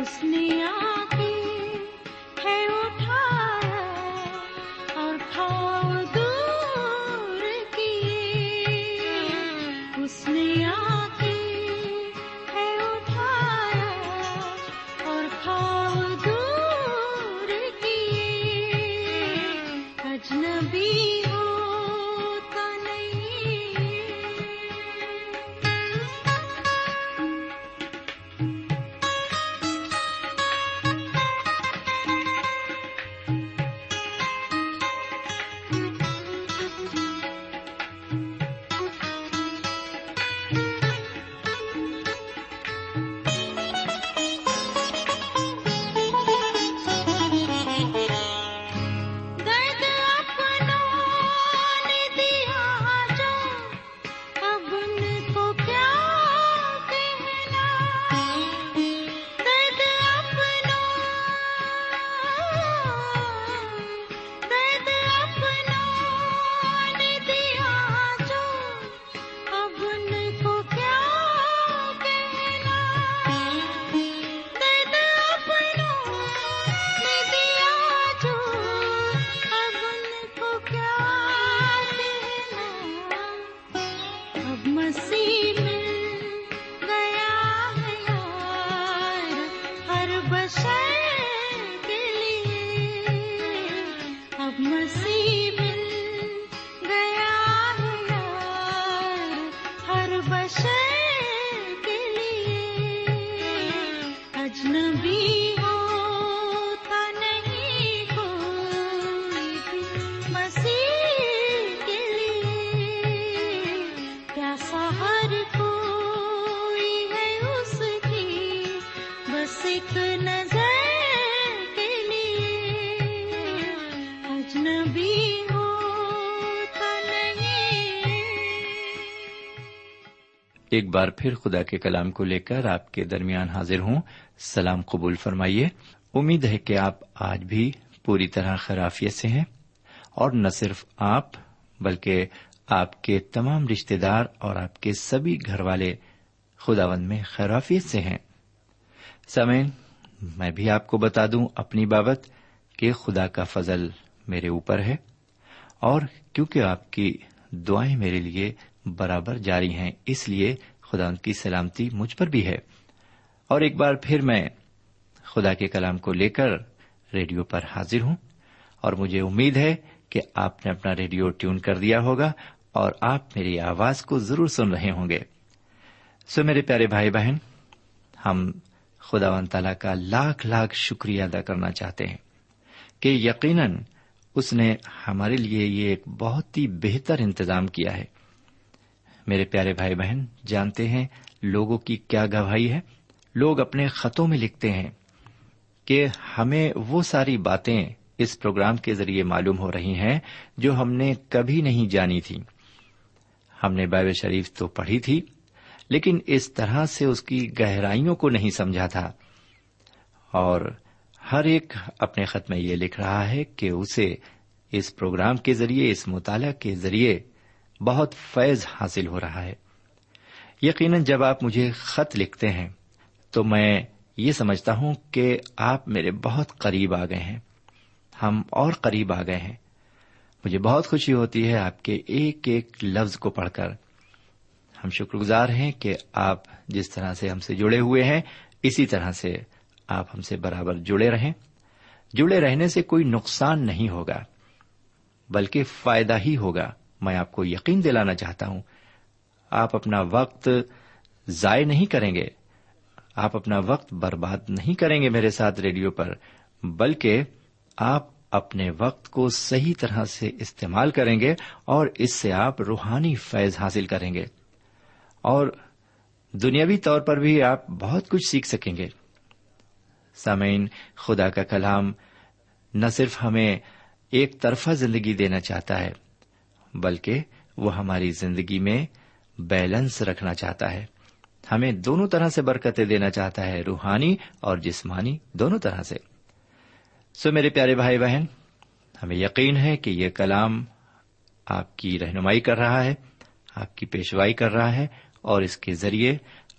اس نے آ ایک بار پھر خدا کے کلام کو لے کر آپ کے درمیان حاضر ہوں۔ سلام قبول فرمائیے۔ امید ہے کہ آپ آج بھی پوری طرح خرافیت سے ہیں۔ اور نہ صرف آپ، بلکہ آپ کے تمام رشتے دار اور آپ کے سبھی گھر والے خداوند میں خیرافیت سے ہیں۔ سمین میں بھی آپ کو بتا دوں اپنی بابت کہ خدا کا فضل میرے اوپر ہے۔ اور کیونکہ آپ کی دعائیں میرے لیے برابر جاری ہیں، اس لیے خدا کی سلامتی مجھ پر بھی ہے۔ اور ایک بار پھر میں خدا کے کلام کو لے کر ریڈیو پر حاضر ہوں، اور مجھے امید ہے کہ آپ نے اپنا ریڈیو ٹیون کر دیا ہوگا اور آپ میری آواز کو ضرور سن رہے ہوں گے۔ سو میرے پیارے بھائی بہن، ہم خدا و تعالی کا لاکھ لاکھ شکریہ ادا کرنا چاہتے ہیں کہ یقیناً اس نے ہمارے لیے یہ ایک بہت ہی بہتر انتظام کیا ہے۔ میرے پیارے بھائی بہن، جانتے ہیں لوگوں کی کیا گواہی ہے؟ لوگ اپنے خطوں میں لکھتے ہیں کہ ہمیں وہ ساری باتیں اس پروگرام کے ذریعے معلوم ہو رہی ہیں جو ہم نے کبھی نہیں جانی تھی۔ ہم نے بائبل شریف تو پڑھی تھی، لیکن اس طرح سے اس کی گہرائیوں کو نہیں سمجھا تھا۔ اور ہر ایک اپنے خط میں یہ لکھ رہا ہے کہ اسے اس پروگرام کے ذریعے، اس مطالعہ کے ذریعے بہت فیض حاصل ہو رہا ہے۔ یقیناً جب آپ مجھے خط لکھتے ہیں، تو میں یہ سمجھتا ہوں کہ آپ میرے بہت قریب آ گئے ہیں۔ ہم اور قریب آ گئے ہیں۔ مجھے بہت خوشی ہوتی ہے آپ کے ایک ایک لفظ کو پڑھ کر۔ ہم شکر گزار ہیں کہ آپ جس طرح سے ہم سے جڑے ہوئے ہیں، اسی طرح سے آپ ہم سے برابر جڑے رہیں۔ جڑے رہنے سے کوئی نقصان نہیں ہوگا، بلکہ فائدہ ہی ہوگا۔ میں آپ کو یقین دلانا چاہتا ہوں۔ آپ اپنا وقت ضائع نہیں کریں گے۔ آپ اپنا وقت برباد نہیں کریں گے میرے ساتھ ریڈیو پر، بلکہ آپ اپنے وقت کو صحیح طرح سے استعمال کریں گے اور اس سے آپ روحانی فیض حاصل کریں گے۔ اور دنیاوی طور پر بھی آپ بہت کچھ سیکھ سکیں گے۔ سامعین، خدا کا کلام نہ صرف ہمیں ایک طرفہ زندگی دینا چاہتا ہے بلکہ وہ ہماری زندگی میں بیلنس رکھنا چاہتا ہے۔ ہمیں دونوں طرح سے برکتیں دینا چاہتا ہے، روحانی اور جسمانی، دونوں طرح سے۔ سو میرے پیارے بھائی بہن، ہمیں یقین ہے کہ یہ کلام آپ کی رہنمائی کر رہا ہے، آپ کی پیشوائی کر رہا ہے اور اس کے ذریعے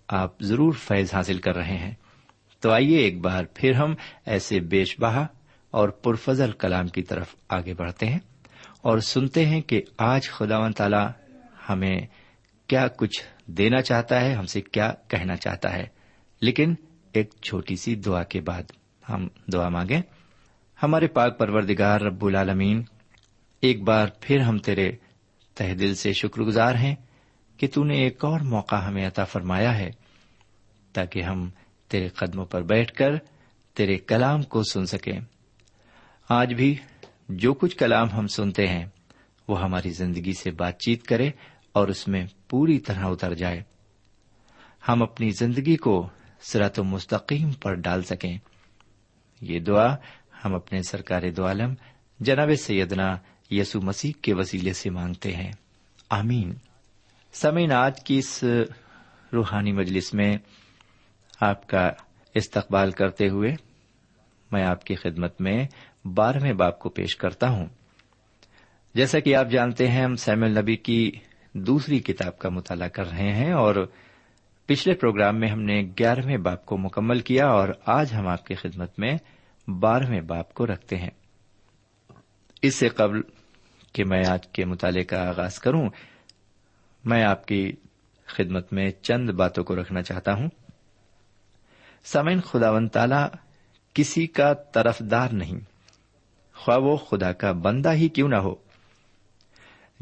آپ ضرور فیض حاصل کر رہے ہیں۔ تو آئیے ایک بار پھر ہم ایسے بیش بہا اور پرفضل کلام کی طرف آگے بڑھتے ہیں۔ اور سنتے ہیں کہ آج خدا و تعالی ہمیں کیا کچھ دینا چاہتا ہے، ہم سے کیا کہنا چاہتا ہے۔ لیکن ایک چھوٹی سی دعا کے بعد ہم دعا مانگیں۔ ہمارے پاک پروردگار رب العالمین، ایک بار پھر ہم تیرے تہ دل سے شکر گزار ہیں کہ تو نے ایک اور موقع ہمیں عطا فرمایا ہے، تاکہ ہم تیرے قدموں پر بیٹھ کر تیرے کلام کو سن سکیں۔ آج بھی جو کچھ کلام ہم سنتے ہیں، وہ ہماری زندگی سے بات چیت کرے اور اس میں پوری طرح اتر جائے۔ ہم اپنی زندگی کو سرات و مستقیم پر ڈال سکیں۔ یہ دعا ہم اپنے سرکار دو عالم، جناب سیدنا یسو مسیح کے وسیلے سے مانگتے ہیں۔ آمین۔ سمین آج کی اس روحانی مجلس میں آپ کا استقبال کرتے ہوئے میں آپ کی خدمت میں بارہویں باپ کو پیش کرتا ہوں۔ جیسا کہ آپ جانتے ہیں، ہم سیم النبی کی دوسری کتاب کا مطالعہ کر رہے ہیں اور پچھلے پروگرام میں ہم نے گیارہویں باپ کو مکمل کیا اور آج ہم آپ کی خدمت میں بارہویں باپ کو رکھتے ہیں۔ اس سے قبل کہ میں آج کے مطالعے کا آغاز کروں، میں آپ کی خدمت میں چند باتوں کو رکھنا چاہتا ہوں۔ سمین خدا ون تالا کسی کا طرفدار نہیں۔ خواہ وہ خدا کا بندہ ہی کیوں نہ ہو۔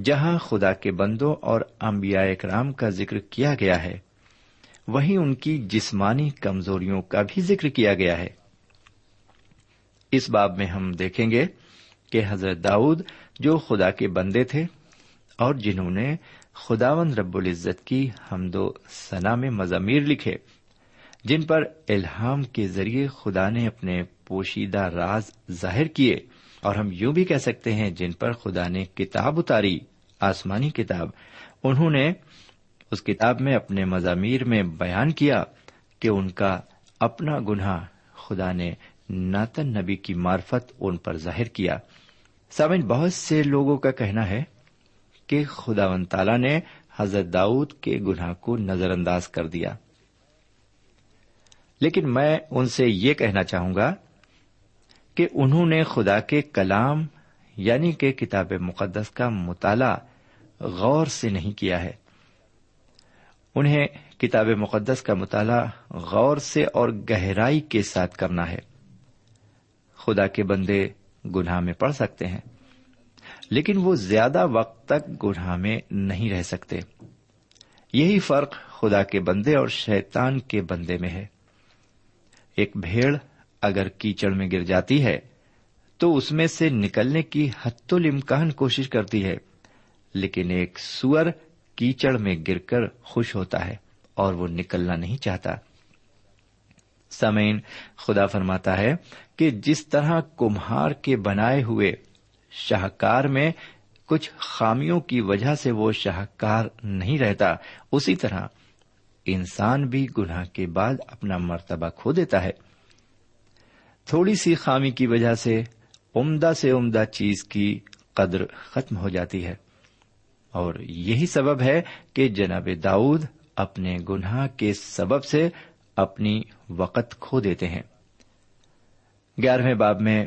جہاں خدا کے بندوں اور امبیا کرام کا ذکر کیا گیا ہے، وہیں ان کی جسمانی کمزوریوں کا بھی ذکر کیا گیا ہے۔ اس باب میں ہم دیکھیں گے کہ حضرت داؤد جو خدا کے بندے تھے اور جنہوں نے خداون رب العزت کی حمد و ثنا میں مضامیر لکھے، جن پر الہام کے ذریعے خدا نے اپنے پوشیدہ راز ظاہر کیے۔ اور ہم یوں بھی کہہ سکتے ہیں جن پر خدا نے کتاب اتاری، آسمانی کتاب۔ انہوں نے اس کتاب میں اپنے مضامیر میں بیان کیا کہ ان کا اپنا گناہ خدا نے ناتن نبی کی مارفت ان پر ظاہر کیا۔ سامن بہت سے لوگوں کا کہنا ہے کہ خدا و تعالی نے حضرت داؤد کے گناہ کو نظر انداز کر دیا۔ لیکن میں ان سے یہ کہنا چاہوں گا کہ انہوں نے خدا کے کلام یعنی کہ کتاب مقدس کا مطالعہ غور سے نہیں کیا ہے۔ انہیں کتاب مقدس کا مطالعہ غور سے اور گہرائی کے ساتھ کرنا ہے۔ خدا کے بندے گناہ میں پڑ سکتے ہیں، لیکن وہ زیادہ وقت تک گناہ میں نہیں رہ سکتے۔ یہی فرق خدا کے بندے اور شیطان کے بندے میں ہے۔ ایک بھیڑ اگر کیچڑ میں گر جاتی ہے، تو اس میں سے نکلنے کی حت الامکان کوشش کرتی ہے، لیکن ایک سور کیچڑ میں گر کر خوش ہوتا ہے اور وہ نکلنا نہیں چاہتا۔ سمین خدا فرماتا ہے کہ جس طرح کمہار کے بنائے ہوئے شاہکار میں کچھ خامیوں کی وجہ سے وہ شاہکار نہیں رہتا، اسی طرح انسان بھی گناہ کے بعد اپنا مرتبہ کھو دیتا ہے۔ تھوڑی سی خامی کی وجہ سے عمدہ سے عمدہ چیز کی قدر ختم ہو جاتی ہے۔ اور یہی سبب ہے کہ جناب داؤد اپنے گناہ کے سبب سے اپنی وقت کھو دیتے ہیں۔ گیارہویں باب میں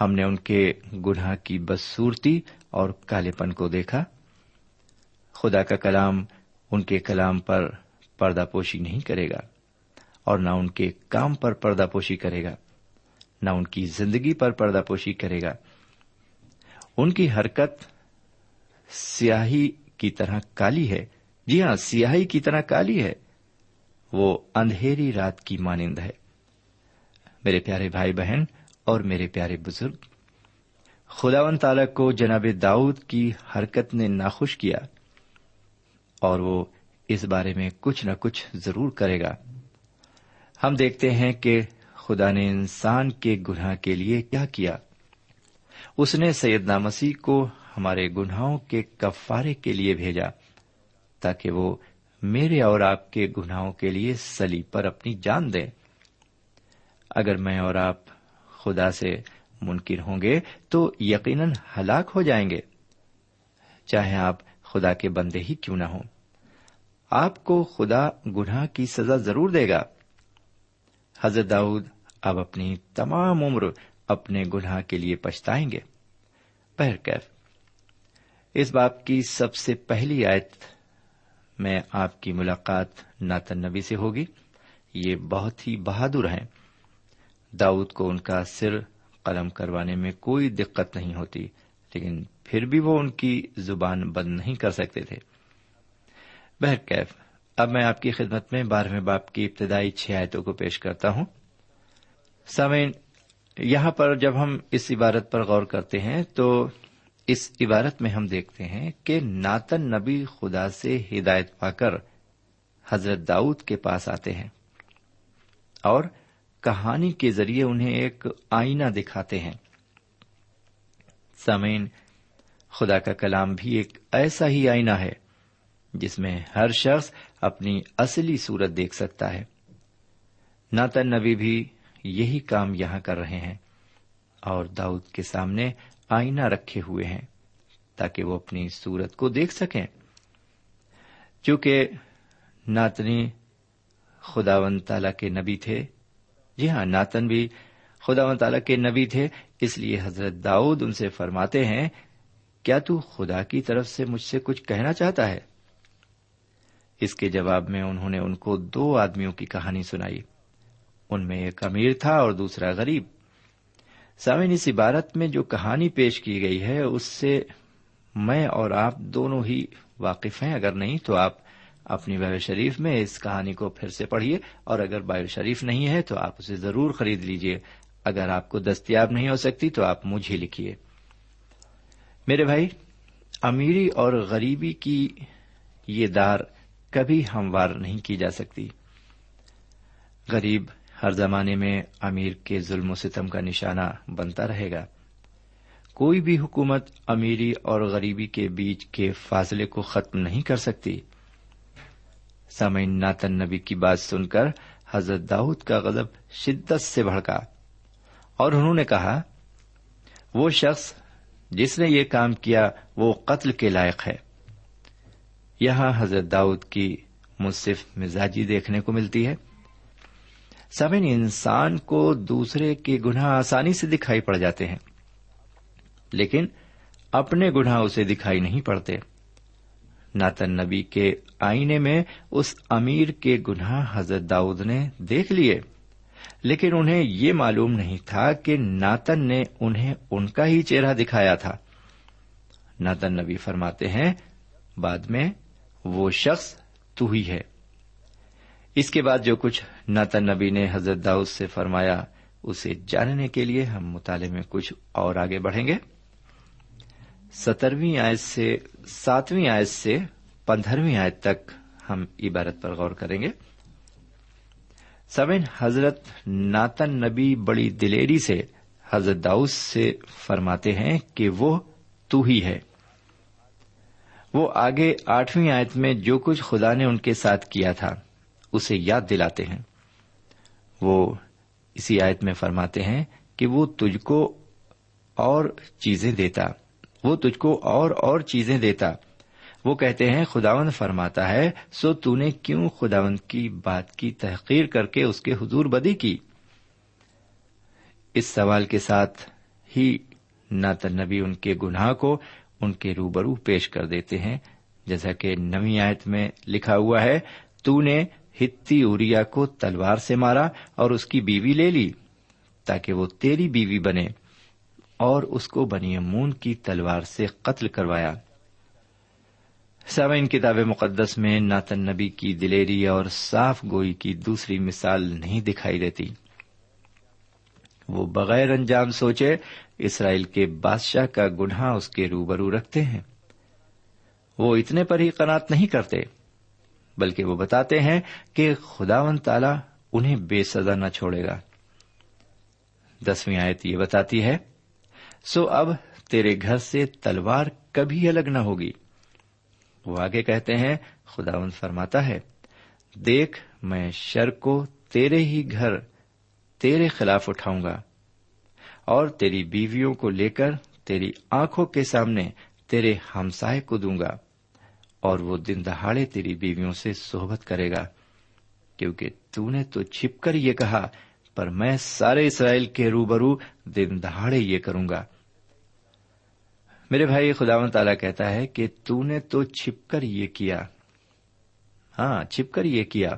ہم نے ان کے گناہ کی بدسورتی اور کالے پن کو دیکھا۔ خدا کا کلام ان کے کلام پر پردہ پوشی نہیں کرے گا اور نہ ان کے کام پر پردہ پوشی کرے گا۔ نہ ان کی زندگی پر پردہ پوشی کرے گا۔ ان کی حرکت سیاہی کی طرح کالی ہے۔ جی ہاں سیاہی کی طرح کالی ہے۔ وہ اندھیری رات کی مانند ہے۔ میرے پیارے بھائی بہن اور میرے پیارے بزرگ خدا و تعالی کو جناب داؤد کی حرکت نے ناخوش کیا اور وہ اس بارے میں کچھ نہ کچھ ضرور کرے گا۔ ہم دیکھتے ہیں کہ خدا نے انسان کے گناہ کے لیے کیا کیا؟ اس نے سید مسیح کو ہمارے گناہوں کے کفارے کے لیے بھیجا تاکہ وہ میرے اور آپ کے گناہوں کے لیے سلی پر اپنی جان دیں اگر میں اور آپ خدا سے منکر ہوں گے تو یقیناً ہلاک ہو جائیں گے۔ چاہے آپ خدا کے بندے ہی کیوں نہ ہوں۔ آپ کو خدا گناہ کی سزا ضرور دے گا۔ حضرت داؤد اب اپنی تمام عمر اپنے گناہ کے لیے پچھتائیں گے۔ کیف۔ اس باپ کی سب سے پہلی آیت میں آپ کی ملاقات ناتن نبی سے ہوگی۔ یہ بہت ہی بہادر ہیں۔ داؤد کو ان کا سر قلم کروانے میں کوئی دقت نہیں ہوتی، لیکن پھر بھی وہ ان کی زبان بند نہیں کر سکتے تھے۔ بہرکیف اب میں آپ کی خدمت میں بارہویں باپ کی ابتدائی چھ آیتوں کو پیش کرتا ہوں۔ سامعین، یہاں پر جب ہم اس عبارت پر غور کرتے ہیں تو اس عبارت میں ہم دیکھتے ہیں کہ ناتن نبی خدا سے ہدایت پا کر حضرت داؤد کے پاس آتے ہیں اور کہانی کے ذریعے انہیں ایک آئینہ دکھاتے ہیں۔ سمین خدا کا کلام بھی ایک ایسا ہی آئینہ ہے جس میں ہر شخص اپنی اصلی صورت دیکھ سکتا ہے۔ ناتن نبی بھی یہی کام یہاں کر رہے ہیں اور داؤد کے سامنے آئینہ رکھے ہوئے ہیں تاکہ وہ اپنی صورت کو دیکھ سکیں۔ چونکہ ناتنی خدا ون تعالی کے نبی تھے جی ہاں ناتن بھی خدا و تعالی کے نبی تھے، اس لیے حضرت داؤد ان سے فرماتے ہیں، کیا تو خدا کی طرف سے مجھ سے کچھ کہنا چاہتا ہے؟ اس کے جواب میں انہوں نے ان کو دو آدمیوں کی کہانی سنائی۔ ان میں ایک امیر تھا اور دوسرا غریب۔ سامن اس عبارت میں جو کہانی پیش کی گئی ہے، اس سے میں اور آپ دونوں ہی واقف ہیں۔ اگر نہیں تو آپ اپنی بائبل شریف میں اس کہانی کو پھر سے پڑھیے۔ اور اگر بائبل شریف نہیں ہے تو آپ اسے ضرور خرید لیجیے اگر آپ کو دستیاب نہیں ہو سکتی تو آپ مجھے لکھیے۔ میرے بھائی، امیری اور غریبی کی یہ دار کبھی ہموار نہیں کی جا سکتی۔ غریب ہر زمانے میں امیر کے ظلم و ستم کا نشانہ بنتا رہے گا۔ کوئی بھی حکومت امیری اور غریبی کے بیچ کے فاصلے کو ختم نہیں کر سکتی۔ سامعین، ناتن نبی کی بات سن کر حضرت داؤد کا غضب شدت سے بڑھکا اور انہوں نے کہا، وہ شخص جس نے یہ کام کیا وہ قتل کے لائق ہے۔ یہاں حضرت داؤد کی مصف مزاجی دیکھنے کو ملتی ہے۔ سمن انسان کو دوسرے کے گناہ آسانی سے دکھائی پڑ جاتے ہیں۔ لیکن اپنے گناہ اسے دکھائی نہیں پڑتے۔ ناتن نبی کے آئینے میں اس امیر کے گناہ حضرت داؤد نے دیکھ لیے۔ لیکن انہیں یہ معلوم نہیں تھا کہ ناتن نے انہیں ان کا ہی چہرہ دکھایا تھا۔ ناتن نبی فرماتے ہیں، بعد میں وہ شخص تو ہی ہے۔ اس کے بعد جو کچھ ناتن نبی نے حضرت داؤد سے فرمایا، اسے جاننے کے لیے ہم مطالعے میں کچھ اور آگے بڑھیں گے۔ سترویں آیت سے، ساتویں آیت سے پندرہویں آیت تک ہم عبارت پر غور کریں گے۔ سمن حضرت ناتن نبی بڑی دلیری سے حضرت داؤس سے فرماتے ہیں کہ وہ تو ہی ہے۔ وہ آگے آٹھویں آیت میں جو کچھ خدا نے ان کے ساتھ کیا تھا۔ اسے یاد دلاتے ہیں۔ وہ اسی آیت میں فرماتے ہیں کہ وہ تجھ کو اور چیزیں دیتا۔ وہ تجھ کو اور اور چیزیں دیتا۔ وہ کہتے ہیں خداون فرماتا ہے، سو تو نے کیوں خداون کی بات کی تحقیر کر کے اس کے حضور بدی کی؟ اس سوال کے ساتھ ہی ناتن نبی ان کے گناہ کو ان کے روبرو پیش کر دیتے ہیں۔ جیسا کہ نوی آیت میں لکھا ہوا ہے، تو نے ہتی اریا کو تلوار سے مارا اور اس کی بیوی لے لی تاکہ وہ تیری بیوی بنے اور اس کو بنی امون کی تلوار سے قتل کروایا۔ سامعین، کتاب مقدس میں ناتن نبی کی دلیری اور صاف گوئی کی دوسری مثال نہیں دکھائی دیتی۔ وہ بغیر انجام سوچے اسرائیل کے بادشاہ کا گناہ اس کے روبرو رکھتے ہیں۔ وہ اتنے پر ہی قناط نہیں کرتے۔ بلکہ وہ بتاتے ہیں کہ خدا و تعالی انہیں بے سزا نہ چھوڑے گا۔ دسویں آیت یہ بتاتی ہے، سو اب تیرے گھر سے تلوار کبھی الگ نہ ہوگی۔ وہ آگے کہتے ہیں خداون فرماتا ہے، دیکھ، میں شر کو تیرے ہی گھر، تیرے خلاف اٹھاؤں گا۔ اور تیری بیویوں کو لے کر تیری آنکھوں کے سامنے تیرے ہمسائے کو دوں گا۔ اور وہ دن دہاڑے تیری بیویوں سے صحبت کرے گا، کیونکہ تو نے تو چھپ کر یہ کہا، پر میں سارے اسرائیل کے روبرو دن دہاڑے یہ کروں گا۔ میرے بھائی خدا و تعالیٰ کہتا ہے کہ تو نے تو چھپ کر یہ کیا۔ ہاں چھپ کر یہ کیا۔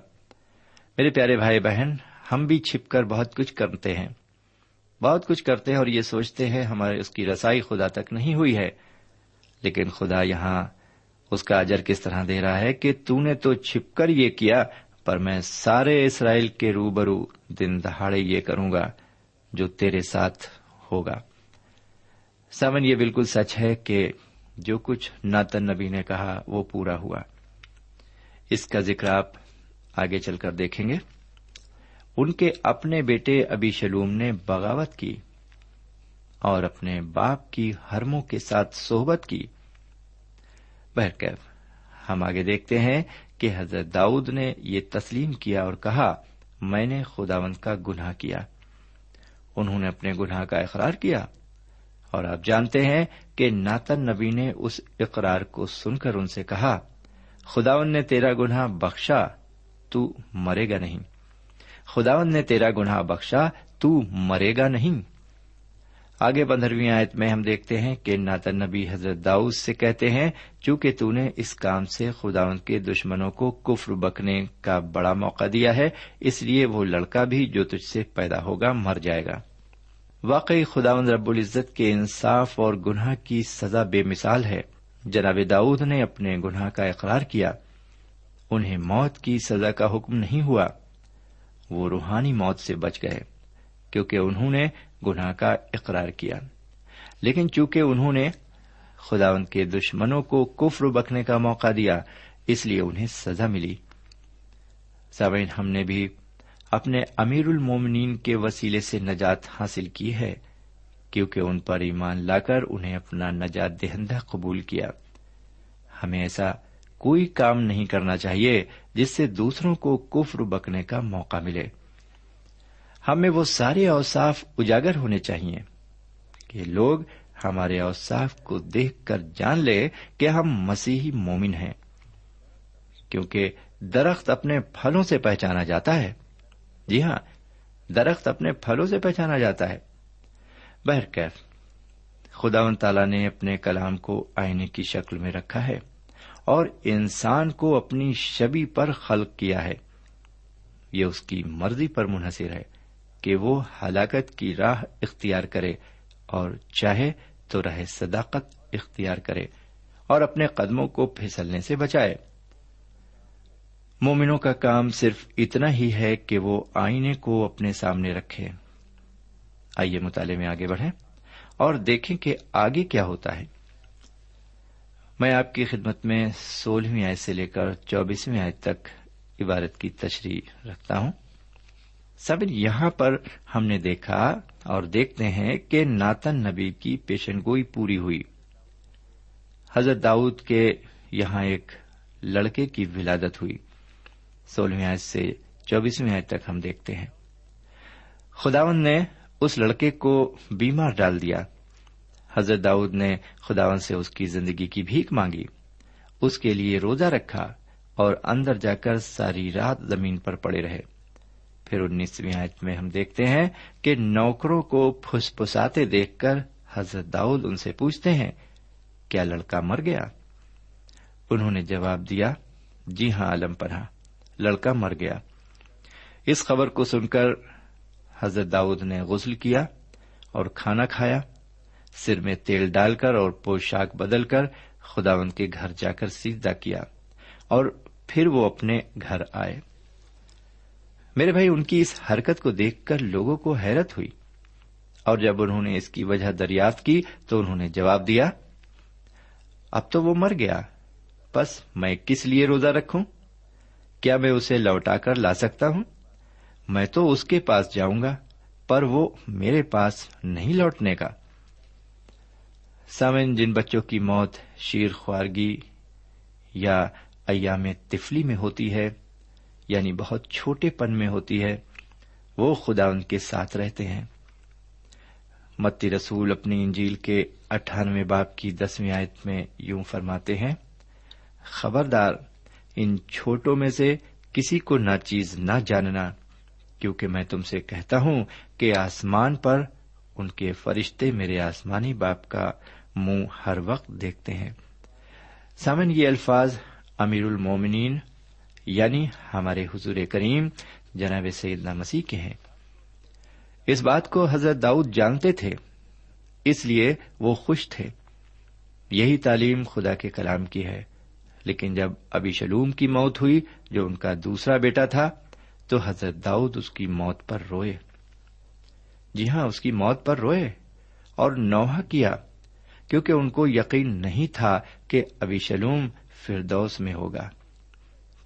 میرے پیارے بھائی بہن، ہم بھی چھپ کر بہت کچھ کرتے ہیں۔ بہت کچھ کرتے ہیں اور یہ سوچتے ہیں ہمارے اس کی رسائی خدا تک نہیں ہوئی ہے، لیکن خدا یہاں اس کا اجر کس طرح دے رہا ہے کہ تو نے تو چھپ کر یہ کیا، پر میں سارے اسرائیل کے روبرو دن دہاڑے یہ کروں گا جو تیرے ساتھ ہوگا۔ سمن یہ بالکل سچ ہے کہ جو کچھ ناتن نبی نے کہا وہ پورا ہوا۔ اس کا ذکر آپ آگے چل کر دیکھیں گے۔ ان کے اپنے بیٹے ابھی شلوم نے بغاوت کی اور اپنے باپ کی ہرموں کے ساتھ صحبت کی۔ بہرکیف۔ ہم آگے دیکھتے ہیں کہ حضرت داؤد نے یہ تسلیم کیا اور کہا، میں نے خداوند کا گناہ کیا۔ انہوں نے اپنے گناہ کا اقرار کیا۔ اور آپ جانتے ہیں کہ ناتن نبی نے اس اقرار کو سن کر ان سے کہا خداون نے تیرا گناہ بخشا، تو مرے گا نہیں۔ خداون نے تیرا گناہ بخشا، تو مرے گا نہیں۔ آگے پندرہویں آیت میں ہم دیکھتے ہیں کہ ناتن نبی حضرت داؤد سے کہتے ہیں، چونکہ تو نے اس کام سے خداون کے دشمنوں کو کفر بکنے کا بڑا موقع دیا ہے، اس لیے وہ لڑکا بھی جو تجھ سے پیدا ہوگا مر جائے گا۔ واقعی خداون رب العزت کے انصاف اور گناہ کی سزا بے مثال ہے۔ جناب داؤد نے اپنے گناہ کا اقرار کیا۔ انہیں موت کی سزا کا حکم نہیں ہوا۔ وہ روحانی موت سے بچ گئے، کیونکہ انہوں نے گناہ کا اقرار کیا۔ لیکن چونکہ انہوں نے خداون کے دشمنوں کو کفر بکنے کا موقع دیا، اس لیے انہیں سزا ملی۔ سابئین ہم نے بھی اپنے امیر المومنین کے وسیلے سے نجات حاصل کی ہے، کیونکہ ان پر ایمان لا کر انہیں اپنا نجات دہندہ قبول کیا۔ ہمیں ایسا کوئی کام نہیں کرنا چاہیے جس سے دوسروں کو کفر بکنے کا موقع ملے۔ ہمیں وہ سارے اوصاف اجاگر ہونے چاہیے کہ لوگ ہمارے اوصاف کو دیکھ کر جان لے کہ ہم مسیحی مومن ہیں، کیونکہ درخت اپنے پھلوں سے پہچانا جاتا ہے۔ جی ہاں درخت اپنے پھلوں سے پہچانا جاتا ہے۔ بہرکیف خدا و تعالی نے اپنے کلام کو آئینے کی شکل میں رکھا ہے اور انسان کو اپنی شبی پر خلق کیا ہے۔ یہ اس کی مرضی پر منحصر ہے۔ کہ وہ ہلاکت کی راہ اختیار کرے اور چاہے تو رہے صداقت اختیار کرے اور اپنے قدموں کو پھسلنے سے بچائے۔ مومنوں کا کام صرف اتنا ہی ہے کہ وہ آئینے کو اپنے سامنے رکھے۔ آئیے مطالعے میں آگے بڑھیں اور دیکھیں کہ آگے کیا ہوتا ہے۔ میں آپ کی خدمت میں سولہویں آئے سے لے کر چوبیسویں آئے تک عبارت کی تشریح رکھتا ہوں۔ سب یہاں پر ہم نے دیکھا اور دیکھتے ہیں کہ ناتن نبی کی پیشن گوئی پوری ہوئی۔ حضرت داؤد کے یہاں ایک لڑکے کی ولادت ہوئی۔ سولہویں آیت سے چوبیسویں آیت تک ہم دیکھتے ہیں۔ خداون نے اس لڑکے کو بیمار ڈال دیا۔ حضرت داؤد نے خداون سے اس کی زندگی کی بھیک مانگی۔ اس کے لیے روزہ رکھا اور اندر جا کر ساری رات زمین پر پڑے رہے۔ پھر انیسویں آیت میں ہم دیکھتے ہیں کہ نوکروں کو پھس پھساتے دیکھ کر حضرت داؤد ان سے پوچھتے ہیں، کیا لڑکا مر گیا؟ انہوں نے جواب دیا جی ہاں عالم پناہ، لڑکا مر گیا۔ اس خبر کو سن کر حضرت داؤد نے غسل کیا اور کھانا کھایا، سر میں تیل ڈال کر اور پوشاک بدل کر خداون کے گھر جا کر سیدھا کیا اور پھر وہ اپنے گھر آئے۔ میرے بھائی، ان کی اس حرکت کو دیکھ کر لوگوں کو حیرت ہوئی۔ اور جب انہوں نے اس کی وجہ دریافت کی تو انہوں نے جواب دیا، اب تو وہ مر گیا۔ بس میں کس لیے روزہ رکھوں؟ کیا میں اسے لوٹا کر لا سکتا ہوں؟ میں تو اس کے پاس جاؤں گا، پر وہ میرے پاس نہیں لوٹنے کا سامن، جن بچوں کی موت شیر خوارگی یا ایام تفلی میں ہوتی ہے یعنی بہت چھوٹے پن میں ہوتی ہے، وہ خدا ان کے ساتھ رہتے ہیں۔ متی رسول اپنی انجیل کے اٹھانوے باپ کی دسویں آیت میں یوں فرماتے ہیں، خبردار، ان چھوٹوں میں سے کسی کو نہ چیز نہ جاننا، کیونکہ میں تم سے کہتا ہوں کہ آسمان پر ان کے فرشتے میرے آسمانی باپ کا منہ ہر وقت دیکھتے ہیں۔ سامن یہ الفاظ امیر المومنین یعنی ہمارے حضور کریم جناب سیدنا مسیح کے ہیں۔ اس بات کو حضرت داؤد جانتے تھے، اس لیے وہ خوش تھے۔ یہی تعلیم خدا کے کلام کی ہے۔ لیکن جب ابھی شلوم کی موت ہوئی، جو ان کا دوسرا بیٹا تھا، تو حضرت داؤد اس کی موت پر روئے۔ جی ہاں اس کی موت پر روئے اور نوحہ کیا، کیونکہ ان کو یقین نہیں تھا کہ ابھی شلوم فردوس میں ہوگا۔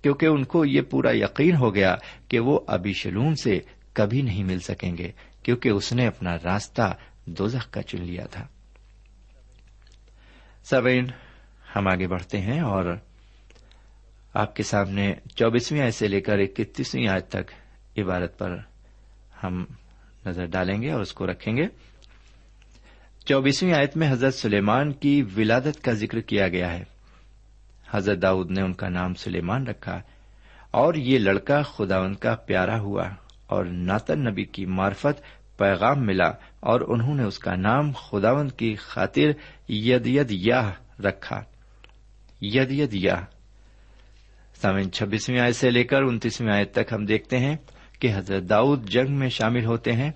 کیونکہ ان کو یہ پورا یقین ہو گیا کہ وہ ابھی شلوم سے کبھی نہیں مل سکیں گے، کیونکہ اس نے اپنا راستہ دوزخ کا چن لیا تھا۔ سبین ہم آگے بڑھتے ہیں اور آپ کے سامنے چوبیسویں آیت سے لے کر اکتیسویں آیت تک عبارت پر ہم نظر ڈالیں گے اور اس کو رکھیں گے۔ چوبیسویں آیت میں حضرت سلیمان کی ولادت کا ذکر کیا گیا ہے۔ حضرت داؤد نے ان کا نام سلیمان رکھا اور یہ لڑکا خداون کا پیارا ہوا اور ناتن نبی کی مارفت پیغام ملا اور انہوں نے اس کا نام خداون کی خاطر ید ید یا رکھا۔ ید ید یا سامن چھبیسویں آیت سے لے کر انتیسویں آیت تک ہم دیکھتے ہیں کہ حضرت داؤد جنگ میں شامل ہوتے ہیں،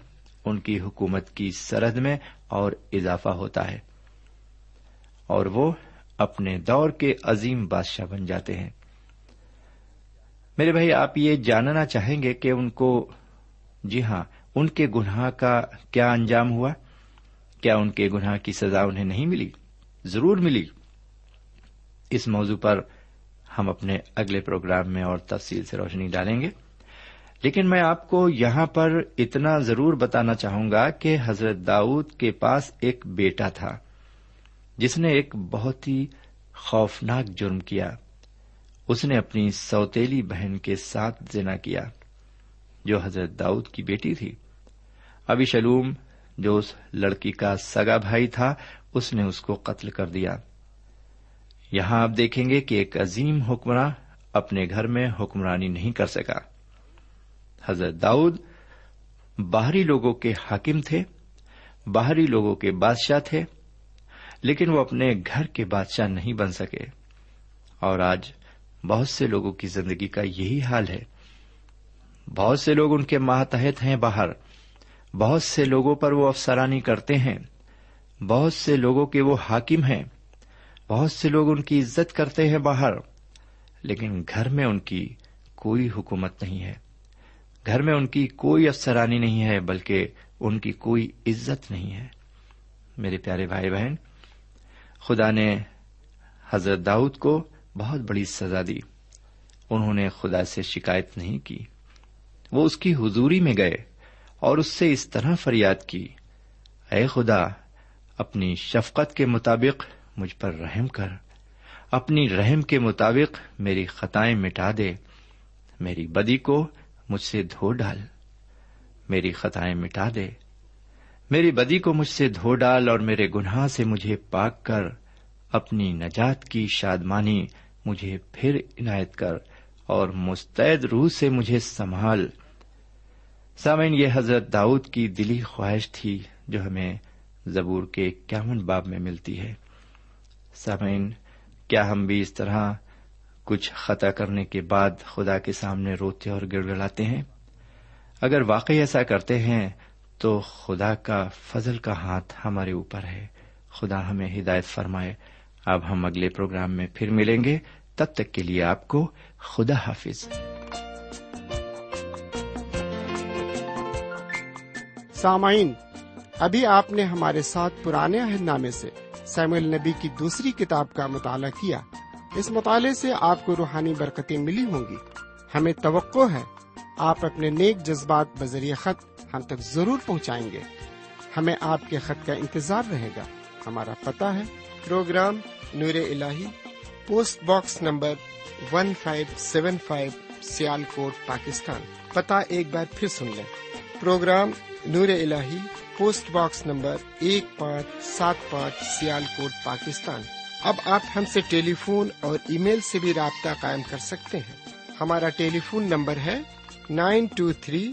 ان کی حکومت کی سرحد میں اور اضافہ ہوتا ہے اور وہ اپنے دور کے عظیم بادشاہ بن جاتے ہیں۔ میرے بھائی، آپ یہ جاننا چاہیں گے کہ ان کو جی ہاں ان کے گناہ کا کیا انجام ہوا؟ کیا ان کے گناہ کی سزا انہیں نہیں ملی؟ ضرور ملی۔ اس موضوع پر ہم اپنے اگلے پروگرام میں اور تفصیل سے روشنی ڈالیں گے۔ لیکن میں آپ کو یہاں پر اتنا ضرور بتانا چاہوں گا کہ حضرت داؤد کے پاس ایک بیٹا تھا۔ جس نے ایک بہت ہی خوفناک جرم کیا۔ اس نے اپنی سوتیلی بہن کے ساتھ زنا کیا، جو حضرت داؤد کی بیٹی تھی۔ ابھی شلوم جو اس لڑکی کا سگا بھائی تھا، اس نے اس کو قتل کر دیا۔ یہاں آپ دیکھیں گے کہ ایک عظیم حکمراں اپنے گھر میں حکمرانی نہیں کر سکا۔ حضرت داؤد باہری لوگوں کے حاکم تھے، باہری لوگوں کے بادشاہ تھے۔ لیکن وہ اپنے گھر کے بادشاہ نہیں بن سکے۔ اور آج بہت سے لوگوں کی زندگی کا یہی حال ہے۔ بہت سے لوگ ان کے ماتحت ہیں باہر۔ بہت سے لوگوں پر وہ افسرانی کرتے ہیں۔ بہت سے لوگوں کے وہ حاکم ہیں۔ بہت سے لوگ ان کی عزت کرتے ہیں باہر۔ لیکن گھر میں ان کی کوئی حکومت نہیں ہے۔ گھر میں ان کی کوئی افسرانی نہیں ہے، بلکہ ان کی کوئی عزت نہیں ہے۔ میرے پیارے بھائی بہن خدا نے حضرت داؤد کو بہت بڑی سزا دی۔ انہوں نے خدا سے شکایت نہیں کی۔ وہ اس کی حضوری میں گئے اور اس سے اس طرح فریاد کی، اے خدا، اپنی شفقت کے مطابق مجھ پر رحم کر۔ اپنی رحم کے مطابق میری خطائیں مٹا دے۔ میری بدی کو مجھ سے دھو ڈال۔ میری خطائیں مٹا دے۔ میری بدی کو مجھ سے دھو ڈال اور میرے گناہ سے مجھے پاک کر، اپنی نجات کی شادمانی مجھے پھر عنایت کر اور مستعد روح سے مجھے سنبھال۔ سامعین، یہ حضرت داؤد کی دلی خواہش تھی جو ہمیں زبور کے اکیاون باب میں ملتی ہے۔ سامعین، کیا ہم بھی اس طرح کچھ خطا کرنے کے بعد خدا کے سامنے روتے اور گڑ گڑاتے ہیں؟ اگر واقعی ایسا کرتے ہیں تو خدا کا فضل کا ہاتھ ہمارے اوپر ہے۔ خدا ہمیں ہدایت فرمائے۔ اب ہم اگلے پروگرام میں پھر ملیں گے۔ تب تک کے لیے آپ کو خدا حافظ۔ سامعین، ابھی آپ نے ہمارے ساتھ پرانے عہد نامے سے سیمل نبی کی دوسری کتاب کا مطالعہ کیا۔ اس مطالعے سے آپ کو روحانی برکتیں ملی ہوں گی۔ ہمیں توقع ہے آپ اپنے نیک جذبات بذریعہ خط ہم تک ضرور پہنچائیں گے۔ ہمیں آپ کے خط کا انتظار رہے گا۔ ہمارا پتہ ہے۔ Program Noor ul post box number one five seven five Sialkot Pakistan. پتہ ایک بار پھر سن لیں۔ پروگرام نور ال پوسٹ باکس نمبر ایک پانچ سات پانچ سیال کوٹ پاکستان۔ اب آپ ہم سے ٹیلی فون اور ای میل سے بھی رابطہ قائم کر سکتے ہیں۔ ہمارا ٹیلی فون نمبر ہے nine two three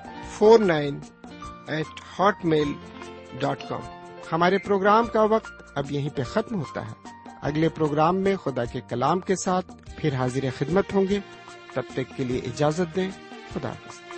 four nine eight hotmail dot com. ہمارے پروگرام کا وقت اب یہیں پہ ختم ہوتا ہے۔ اگلے پروگرام میں خدا کے کلام کے ساتھ پھر حاضر خدمت ہوں گے۔ تب تک کے لیے اجازت دیں۔ خدا حافظ۔